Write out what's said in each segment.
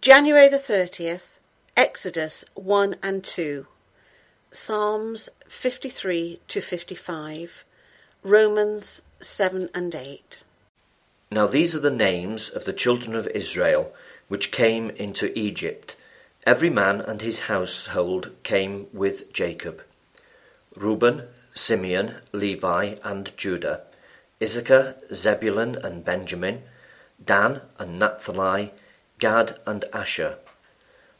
January the 30th, Exodus 1 and 2, Psalms 53 to 55, Romans 7 and 8. Now these are the names of the children of Israel which came into Egypt. Every man and his household came with Jacob. Reuben, Simeon, Levi, and Judah, Issachar, Zebulun, and Benjamin, Dan and Naphtali, Gad and Asher.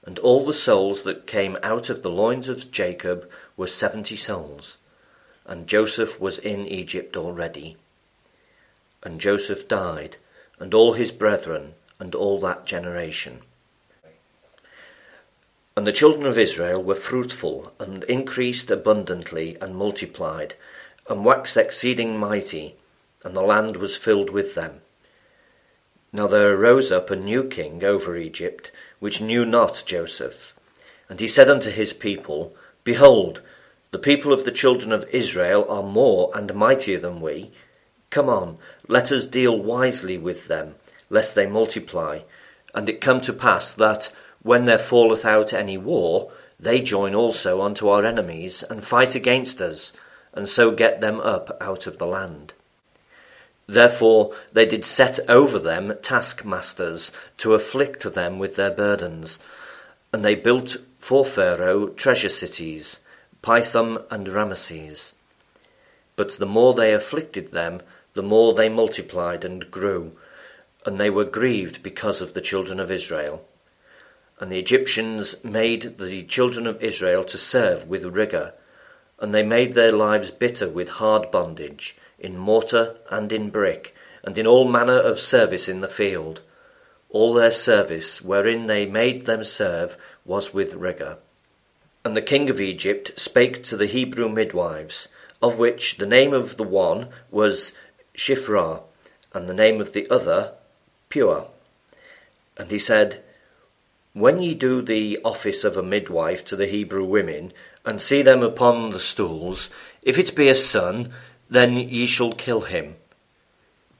And all the souls that came out of the loins of Jacob were seventy souls. And Joseph was in Egypt already. And Joseph died, and all his brethren, and all that generation. And the children of Israel were fruitful, and increased abundantly, and multiplied, and waxed exceeding mighty, and the land was filled with them. Now there arose up a new king over Egypt, which knew not Joseph. And he said unto his people, Behold, the people of the children of Israel are more and mightier than we. Come on, let us deal wisely with them, lest they multiply. And it come to pass that, when there falleth out any war, they join also unto our enemies, and fight against us, and so get them up out of the land. Therefore they did set over them taskmasters to afflict them with their burdens. And they built for Pharaoh treasure cities, Pithom and Rameses. But the more they afflicted them, the more they multiplied and grew, and they were grieved because of the children of Israel. And the Egyptians made the children of Israel to serve with rigour, and they made their lives bitter with hard bondage in mortar and in brick, and in all manner of service in the field. All their service, wherein they made them serve, was with rigour. And the king of Egypt spake to the Hebrew midwives, of which the name of the one was Shiphrah, and the name of the other Puah. And he said, When ye do the office of a midwife to the Hebrew women, and see them upon the stools, if it be a son, then ye shall kill him.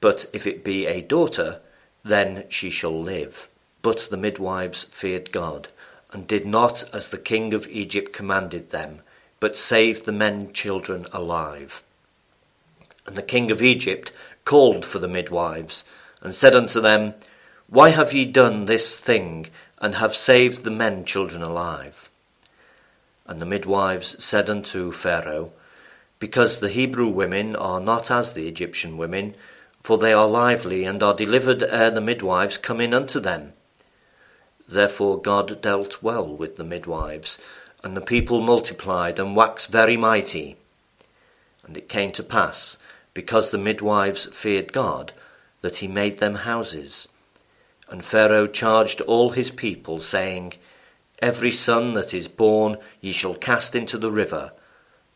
But if it be a daughter, then she shall live. But the midwives feared God, and did not as the king of Egypt commanded them, but saved the men children alive. And the king of Egypt called for the midwives, and said unto them, Why have ye done this thing, and have saved the men children alive? And the midwives said unto Pharaoh, because the Hebrew women are not as the Egyptian women, for they are lively and are delivered ere the midwives come in unto them. Therefore God dealt well with the midwives, and the people multiplied and waxed very mighty. And it came to pass, because the midwives feared God, that he made them houses. And Pharaoh charged all his people, saying, Every son that is born ye shall cast into the river,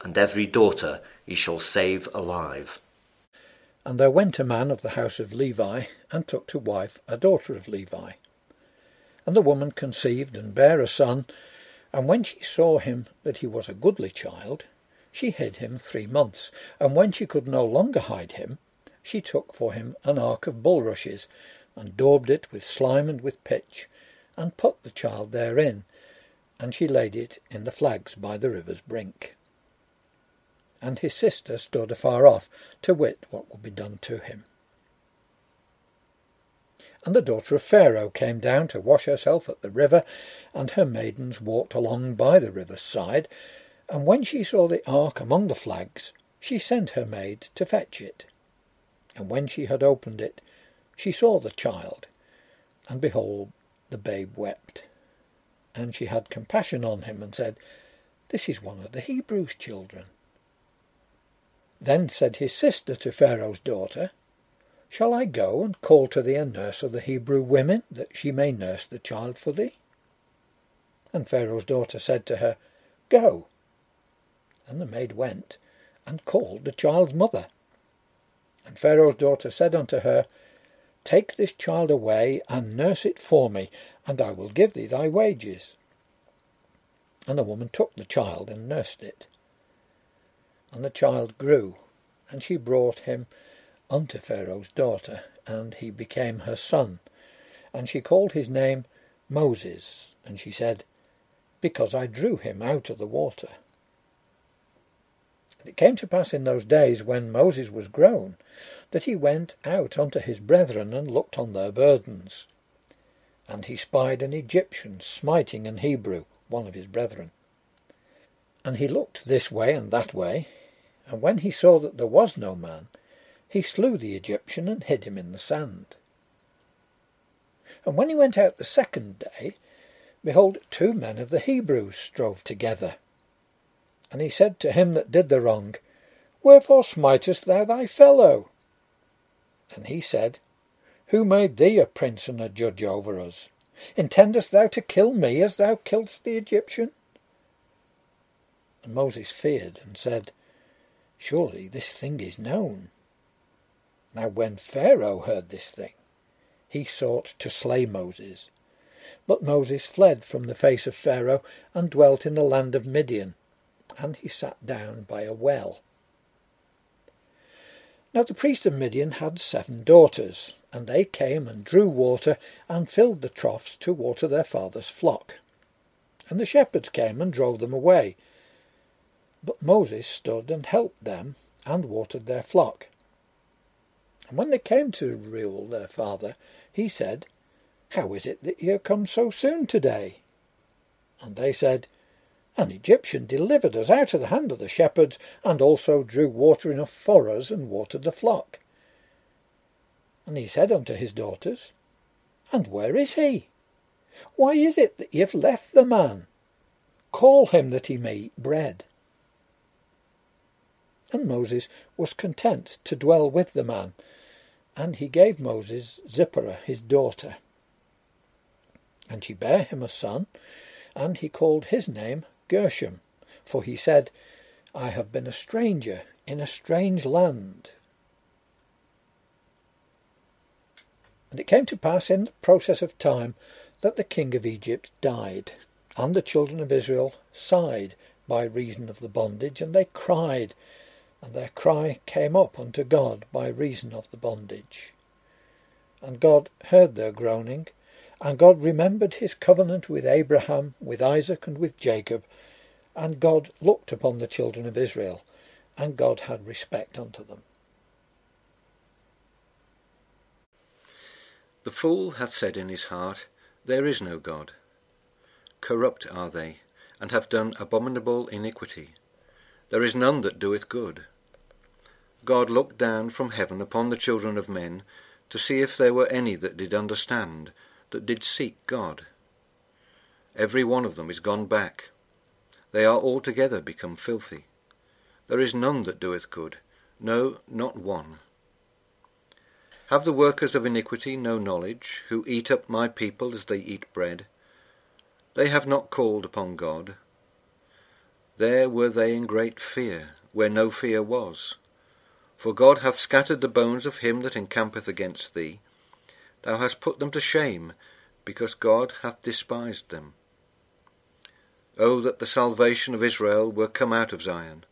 and every daughter ye shall save alive. And there went a man of the house of Levi, and took to wife a daughter of Levi. And the woman conceived and bare a son, and when she saw him that he was a goodly child, she hid him three months. And when she could no longer hide him, she took for him an ark of bulrushes, and daubed it with slime and with pitch, and put the child therein, and she laid it in the flags by the river's brink and his sister stood afar off, to wit what would be done to him. And the daughter of Pharaoh came down to wash herself at the river, and her maidens walked along by the river's side. And when she saw the ark among the flags, she sent her maid to fetch it. And when she had opened it, she saw the child, and behold, the babe wept. And she had compassion on him, and said, This is one of the Hebrews' children. Then said his sister to Pharaoh's daughter, Shall I go and call to thee a nurse of the Hebrew women, that she may nurse the child for thee? And Pharaoh's daughter said to her, Go. And the maid went, and called the child's mother. And Pharaoh's daughter said unto her, Take this child away, and nurse it for me, and I will give thee thy wages. And the woman took the child and nursed it. And the child grew, and she brought him unto Pharaoh's daughter, and he became her son. And she called his name Moses, and she said, Because I drew him out of the water. And it came to pass in those days when Moses was grown, that he went out unto his brethren and looked on their burdens. And he spied an Egyptian smiting an Hebrew, one of his brethren. And he looked this way and that way, and when he saw that there was no man, he slew the Egyptian and hid him in the sand. And when he went out the second day, behold, two men of the Hebrews strove together. And he said to him that did the wrong, Wherefore smitest thou thy fellow? And he said, Who made thee a prince and a judge over us? Intendest thou to kill me as thou killedst the Egyptian? And Moses feared and said, Surely this thing is known. Now when Pharaoh heard this thing, he sought to slay Moses. But Moses fled from the face of Pharaoh and dwelt in the land of Midian, and he sat down by a well. Now the priest of Midian had seven daughters, and they came and drew water and filled the troughs to water their father's flock. And the shepherds came and drove them away. But Moses stood and helped them and watered their flock. And when they came to Reuel their father, he said, How is it that ye are come so soon today? And they said, an Egyptian delivered us out of the hand of the shepherds, and also drew water enough for us, and watered the flock. And he said unto his daughters, And where is he? Why is it that ye have left the man? Call him that he may eat bread. And Moses was content to dwell with the man, and he gave Moses Zipporah his daughter. And she bare him a son, and he called his name Gershom, for he said, I have been a stranger in a strange land. And it came to pass in the process of time that the king of Egypt died, and the children of Israel sighed by reason of the bondage, and they cried, and their cry came up unto God by reason of the bondage. And God heard their groaning, and God remembered his covenant with Abraham, with Isaac, and with Jacob. And God looked upon the children of Israel, and God had respect unto them. The fool hath said in his heart, There is no God. Corrupt are they, and have done abominable iniquity. There is none that doeth good. God looked down from heaven upon the children of men, to see if there were any that did understand, that did seek God. Every one of them is gone back. They are altogether become filthy. There is none that doeth good, no, not one. Have the workers of iniquity no knowledge, who eat up my people as they eat bread? They have not called upon God. There were they in great fear, where no fear was. For God hath scattered the bones of him that encampeth against thee. Thou hast put them to shame, because God hath despised them. O that the salvation of Israel were come out of Zion!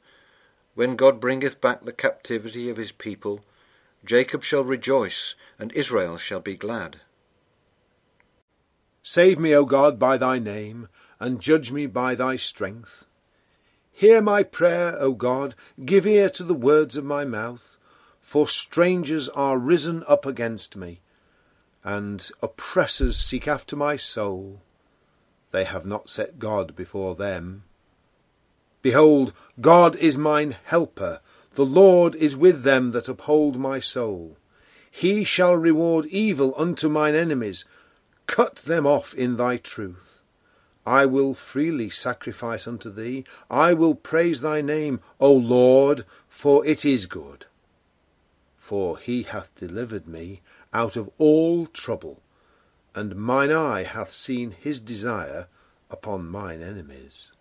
When God bringeth back the captivity of his people, Jacob shall rejoice, and Israel shall be glad. Save me, O God, by thy name, and judge me by thy strength. Hear my prayer, O God, give ear to the words of my mouth, for strangers are risen up against me, and oppressors seek after my soul. They have not set God before them. Behold, God is mine helper. The Lord is with them that uphold my soul. He shall reward evil unto mine enemies. Cut them off in thy truth. I will freely sacrifice unto thee. I will praise thy name, O Lord, for it is good. For he hath delivered me out of all trouble and mine eye hath seen his desire upon mine enemies.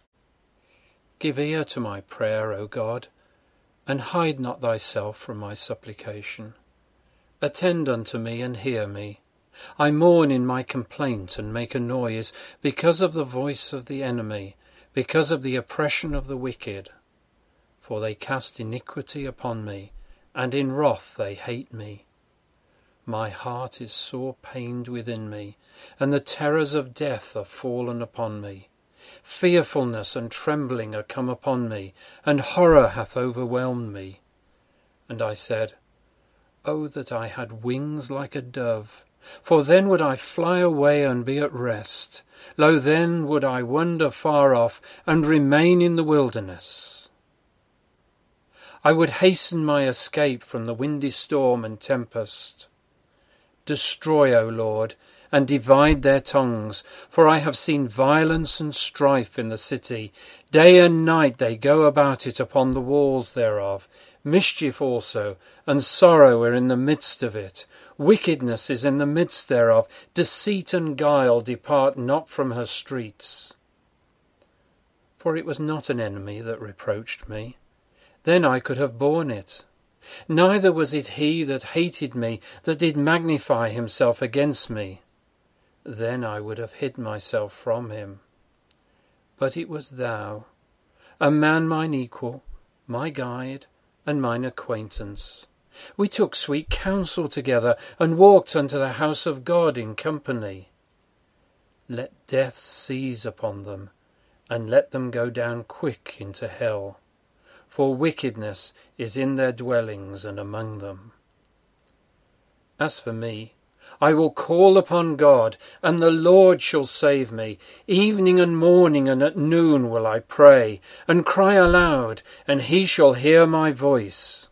Give ear to my prayer, O God, and hide not thyself from my supplication. Attend unto me and hear me. I mourn in my complaint and make a noise because of the voice of the enemy, because of the oppression of the wicked. For they cast iniquity upon me, and in wrath they hate me. My heart is sore pained within me, and the terrors of death are fallen upon me. Fearfulness and trembling are come upon me, and horror hath overwhelmed me. And I said, O that I had wings like a dove! For then would I fly away and be at rest. Lo, then would I wander far off and remain in the wilderness. I would hasten my escape from the windy storm and tempest. Destroy, O Lord, and divide their tongues, for I have seen violence and strife in the city. Day and night they go about it upon the walls thereof. Mischief also and sorrow are in the midst of it. Wickedness is in the midst thereof. Deceit and guile depart not from her streets. For it was not an enemy that reproached me. Then I could have borne it. Neither was it he that hated me that did magnify himself against me. Then I would have hid myself from him. But it was thou, a man mine equal, my guide, and mine acquaintance. We took sweet counsel together, and walked unto the house of God in company. Let death seize upon them, and let them go down quick into hell for wickedness is in their dwellings and among them. As for me, I will call upon God, and the Lord shall save me. Evening and morning and at noon will I pray, and cry aloud, and he shall hear my voice.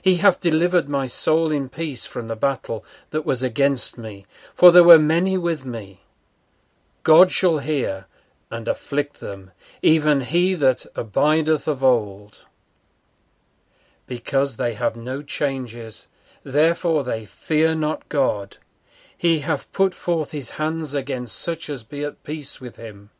He hath delivered my soul in peace from the battle that was against me, for there were many with me. God shall hear and afflict them, even he that abideth of old because they have no changes, therefore they fear not God. He hath put forth his hands against such as be at peace with him.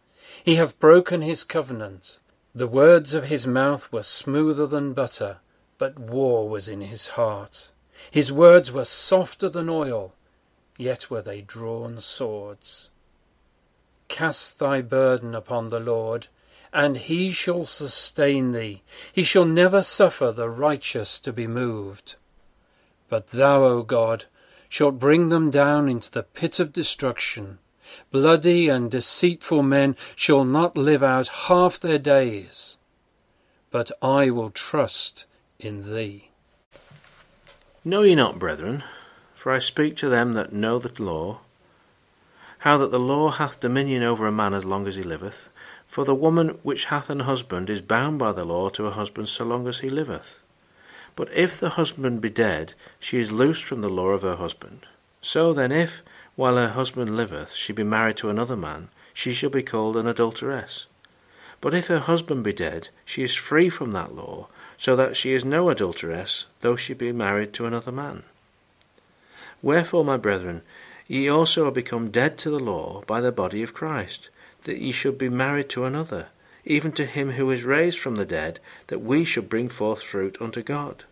He hath broken his covenant. The words of his mouth were smoother than butter, but war was in his heart. His words were softer than oil, yet were they drawn swords. Cast thy burden upon the Lord, and he shall sustain thee. He shall never suffer the righteous to be moved. But thou, O God, shalt bring them down into the pit of destruction. Bloody and deceitful men shall not live out half their days. But I will trust in thee. Know ye not, brethren, for I speak to them that know the law, how that the law hath dominion over a man as long as he liveth? For the woman which hath an husband is bound by the law to her husband so long as he liveth. But if the husband be dead, she is loosed from the law of her husband. So then, if, while her husband liveth, she be married to another man, she shall be called an adulteress. But if her husband be dead, she is free from that law, so that she is no adulteress, though she be married to another man. Wherefore, my brethren, ye also are become dead to the law by the body of Christ that ye should be married to another, even to him who is raised from the dead, that we should bring forth fruit unto God.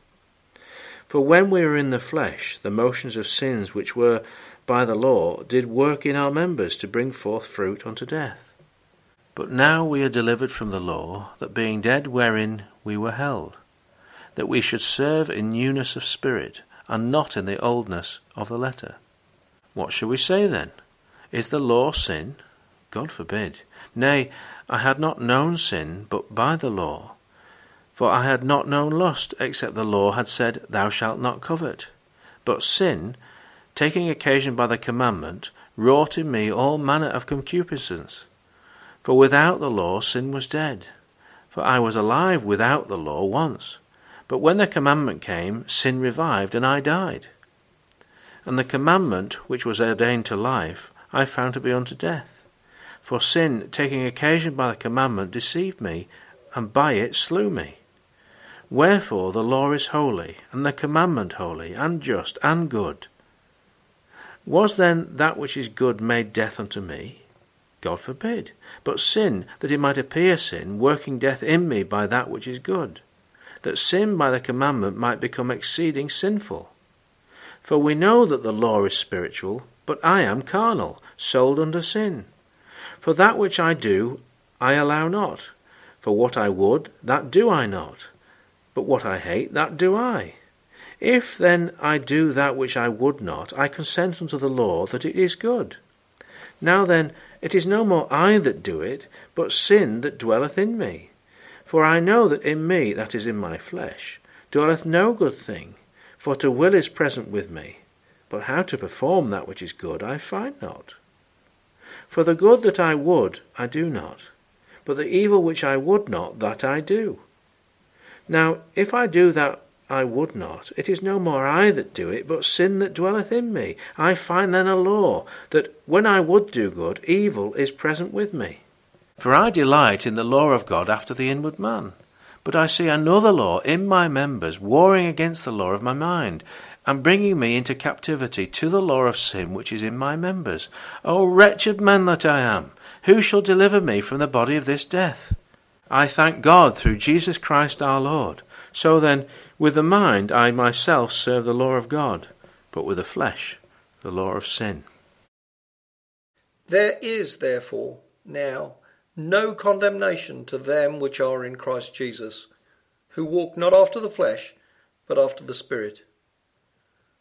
For when we were in the flesh, the motions of sins which were by the law did work in our members to bring forth fruit unto death. But now we are delivered from the law, that being dead wherein we were held, that we should serve in newness of spirit, and not in the oldness of the letter. What shall we say then? Is the law sin? God forbid. Nay, I had not known sin but by the law. For I had not known lust, except the law had said, Thou shalt not covet. But sin, taking occasion by the commandment, wrought in me all manner of concupiscence. For without the law sin was dead. For I was alive without the law once. But when the commandment came, sin revived, and I died. And the commandment which was ordained to life, I found to be unto death. For sin, taking occasion by the commandment, deceived me, and by it slew me. Wherefore the law is holy, and the commandment holy, and just, and good. Was then that which is good made death unto me? God forbid. But sin, that it might appear sin, working death in me by that which is good, that sin by the commandment might become exceeding sinful. For we know that the law is spiritual, but I am carnal, sold under sin. For that which I do, I allow not. For what I would, that do I not. But what I hate, that do I. If then I do that which I would not, I consent unto the law that it is good. Now then, it is no more I that do it, but sin that dwelleth in me. For I know that in me, that is in my flesh, dwelleth no good thing. For to will is present with me, but how to perform that which is good I find not. For the good that I would, I do not, but the evil which I would not, that I do. Now, if I do that I would not, it is no more I that do it, but sin that dwelleth in me. I find then a law, that when I would do good, evil is present with me. For I delight in the law of God after the inward man. But I see another law in my members, warring against the law of my mind, and bringing me into captivity to the law of sin which is in my members. O wretched man that I am! Who shall deliver me from the body of this death? I thank God through Jesus Christ our Lord. So then, with the mind I myself serve the law of God, but with the flesh the law of sin. There is, therefore, now no condemnation to them which are in Christ Jesus, who walk not after the flesh, but after the Spirit.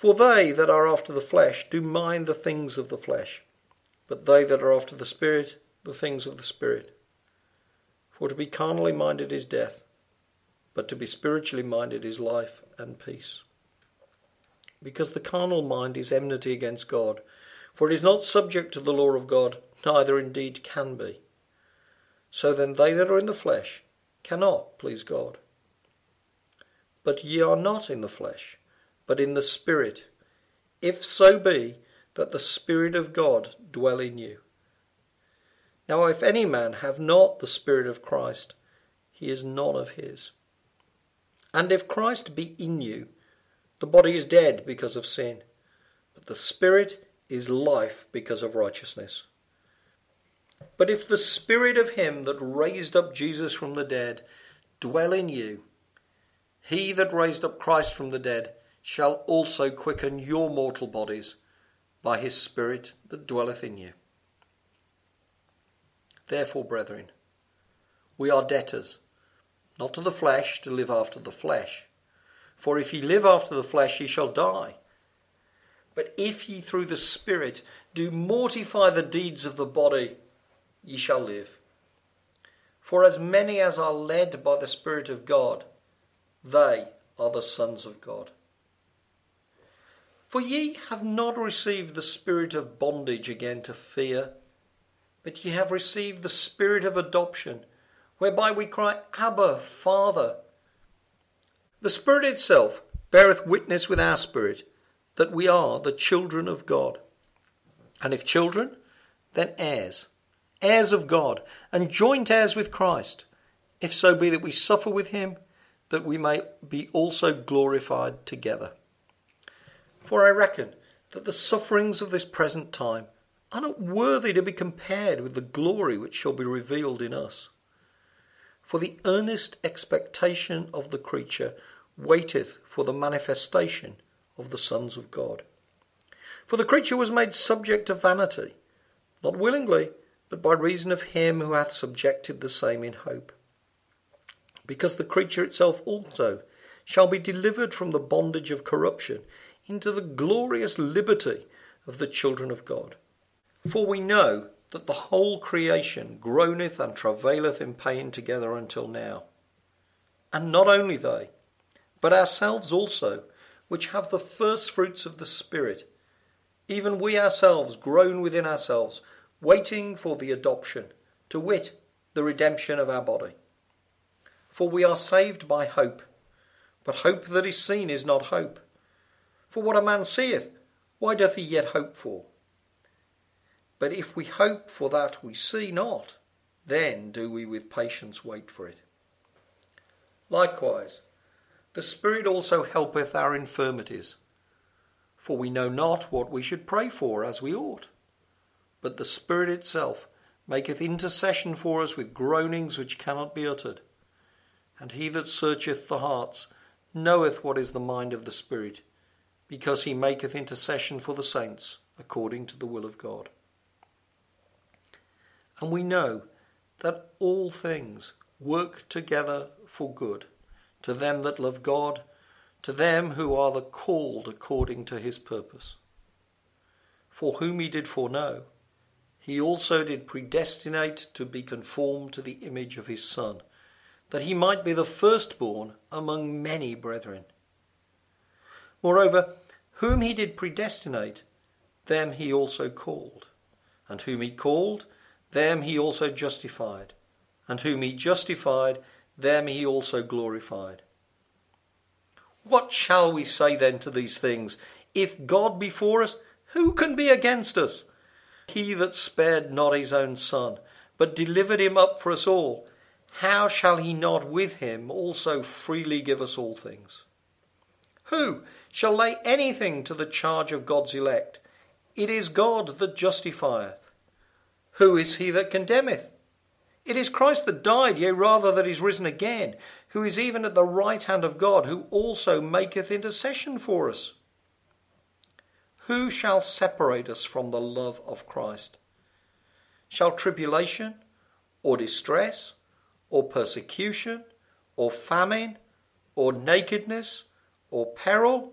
For they that are after the flesh do mind the things of the flesh, but they that are after the Spirit, the things of the Spirit. For to be carnally minded is death, but to be spiritually minded is life and peace. Because the carnal mind is enmity against God, for it is not subject to the law of God, neither indeed can be. So then they that are in the flesh cannot please God. But ye are not in the flesh, but in the Spirit, if so be that the Spirit of God dwell in you. Now if any man have not the Spirit of Christ, he is none of his. And if Christ be in you, the body is dead because of sin, but the Spirit is life because of righteousness. But if the Spirit of him that raised up Jesus from the dead dwell in you, he that raised up Christ from the dead shall also quicken your mortal bodies by his Spirit that dwelleth in you. Therefore, brethren, we are debtors not to the flesh, to live after the flesh. For if ye live after the flesh, ye shall die. But if ye through the Spirit do mortify the deeds of the body, ye shall live. For as many as are led by the Spirit of God, they are the sons of God. For ye have not received the spirit of bondage again to fear, but ye have received the spirit of adoption whereby we cry, Abba, Father. The Spirit itself beareth witness with our spirit that we are the children of God. And if children, then heirs, heirs of God, and joint heirs with Christ, if so be that we suffer with him, that we may be also glorified together. For I reckon that the sufferings of this present time are not worthy to be compared with the glory which shall be revealed in us. For the earnest expectation of the creature waiteth for the manifestation of the sons of God. For the creature was made subject to vanity, not willingly, but by reason of him who hath subjected the same in hope. Because the creature itself also shall be delivered from the bondage of corruption into the glorious liberty of the children of God. For we know that the whole creation groaneth and travaileth in pain together until now. And not only they, but ourselves also, which have the first fruits of the Spirit, even we ourselves groan within ourselves, waiting for the adoption, to wit, the redemption of our body. For we are saved by hope, but hope that is seen is not hope. For what a man seeth, why doth he yet hope for? But if we hope for that we see not, then do we with patience wait for it. Likewise, the Spirit also helpeth our infirmities. For we know not what we should pray for as we ought. But the Spirit itself maketh intercession for us with groanings which cannot be uttered. And he that searcheth the hearts knoweth what is the mind of the Spirit, because he maketh intercession for the saints according to the will of God. And we know that all things work together for good to them that love God, to them who are the called according to his purpose. For whom he did foreknow, he also did predestinate to be conformed to the image of his Son, that he might be the firstborn among many brethren. Moreover, whom he did predestinate, them he also called. And whom he called, them he also justified. And whom he justified, them he also glorified. What shall we say then to these things? If God be for us, who can be against us? He that spared not his own son, but delivered him up for us all, how shall he not with him also freely give us all things? Who shall lay anything to the charge of God's elect? It is God that justifieth. Who is he that condemneth? It is Christ that died, yea, rather that is risen again, who is even at the right hand of God, who also maketh intercession for us. Who shall separate us from the love of Christ? Shall tribulation, or distress, or persecution, or famine, or nakedness, or peril,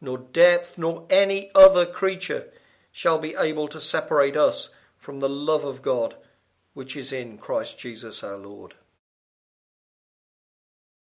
nor depth, nor any other creature shall be able to separate us from the love of God which is in Christ Jesus our Lord.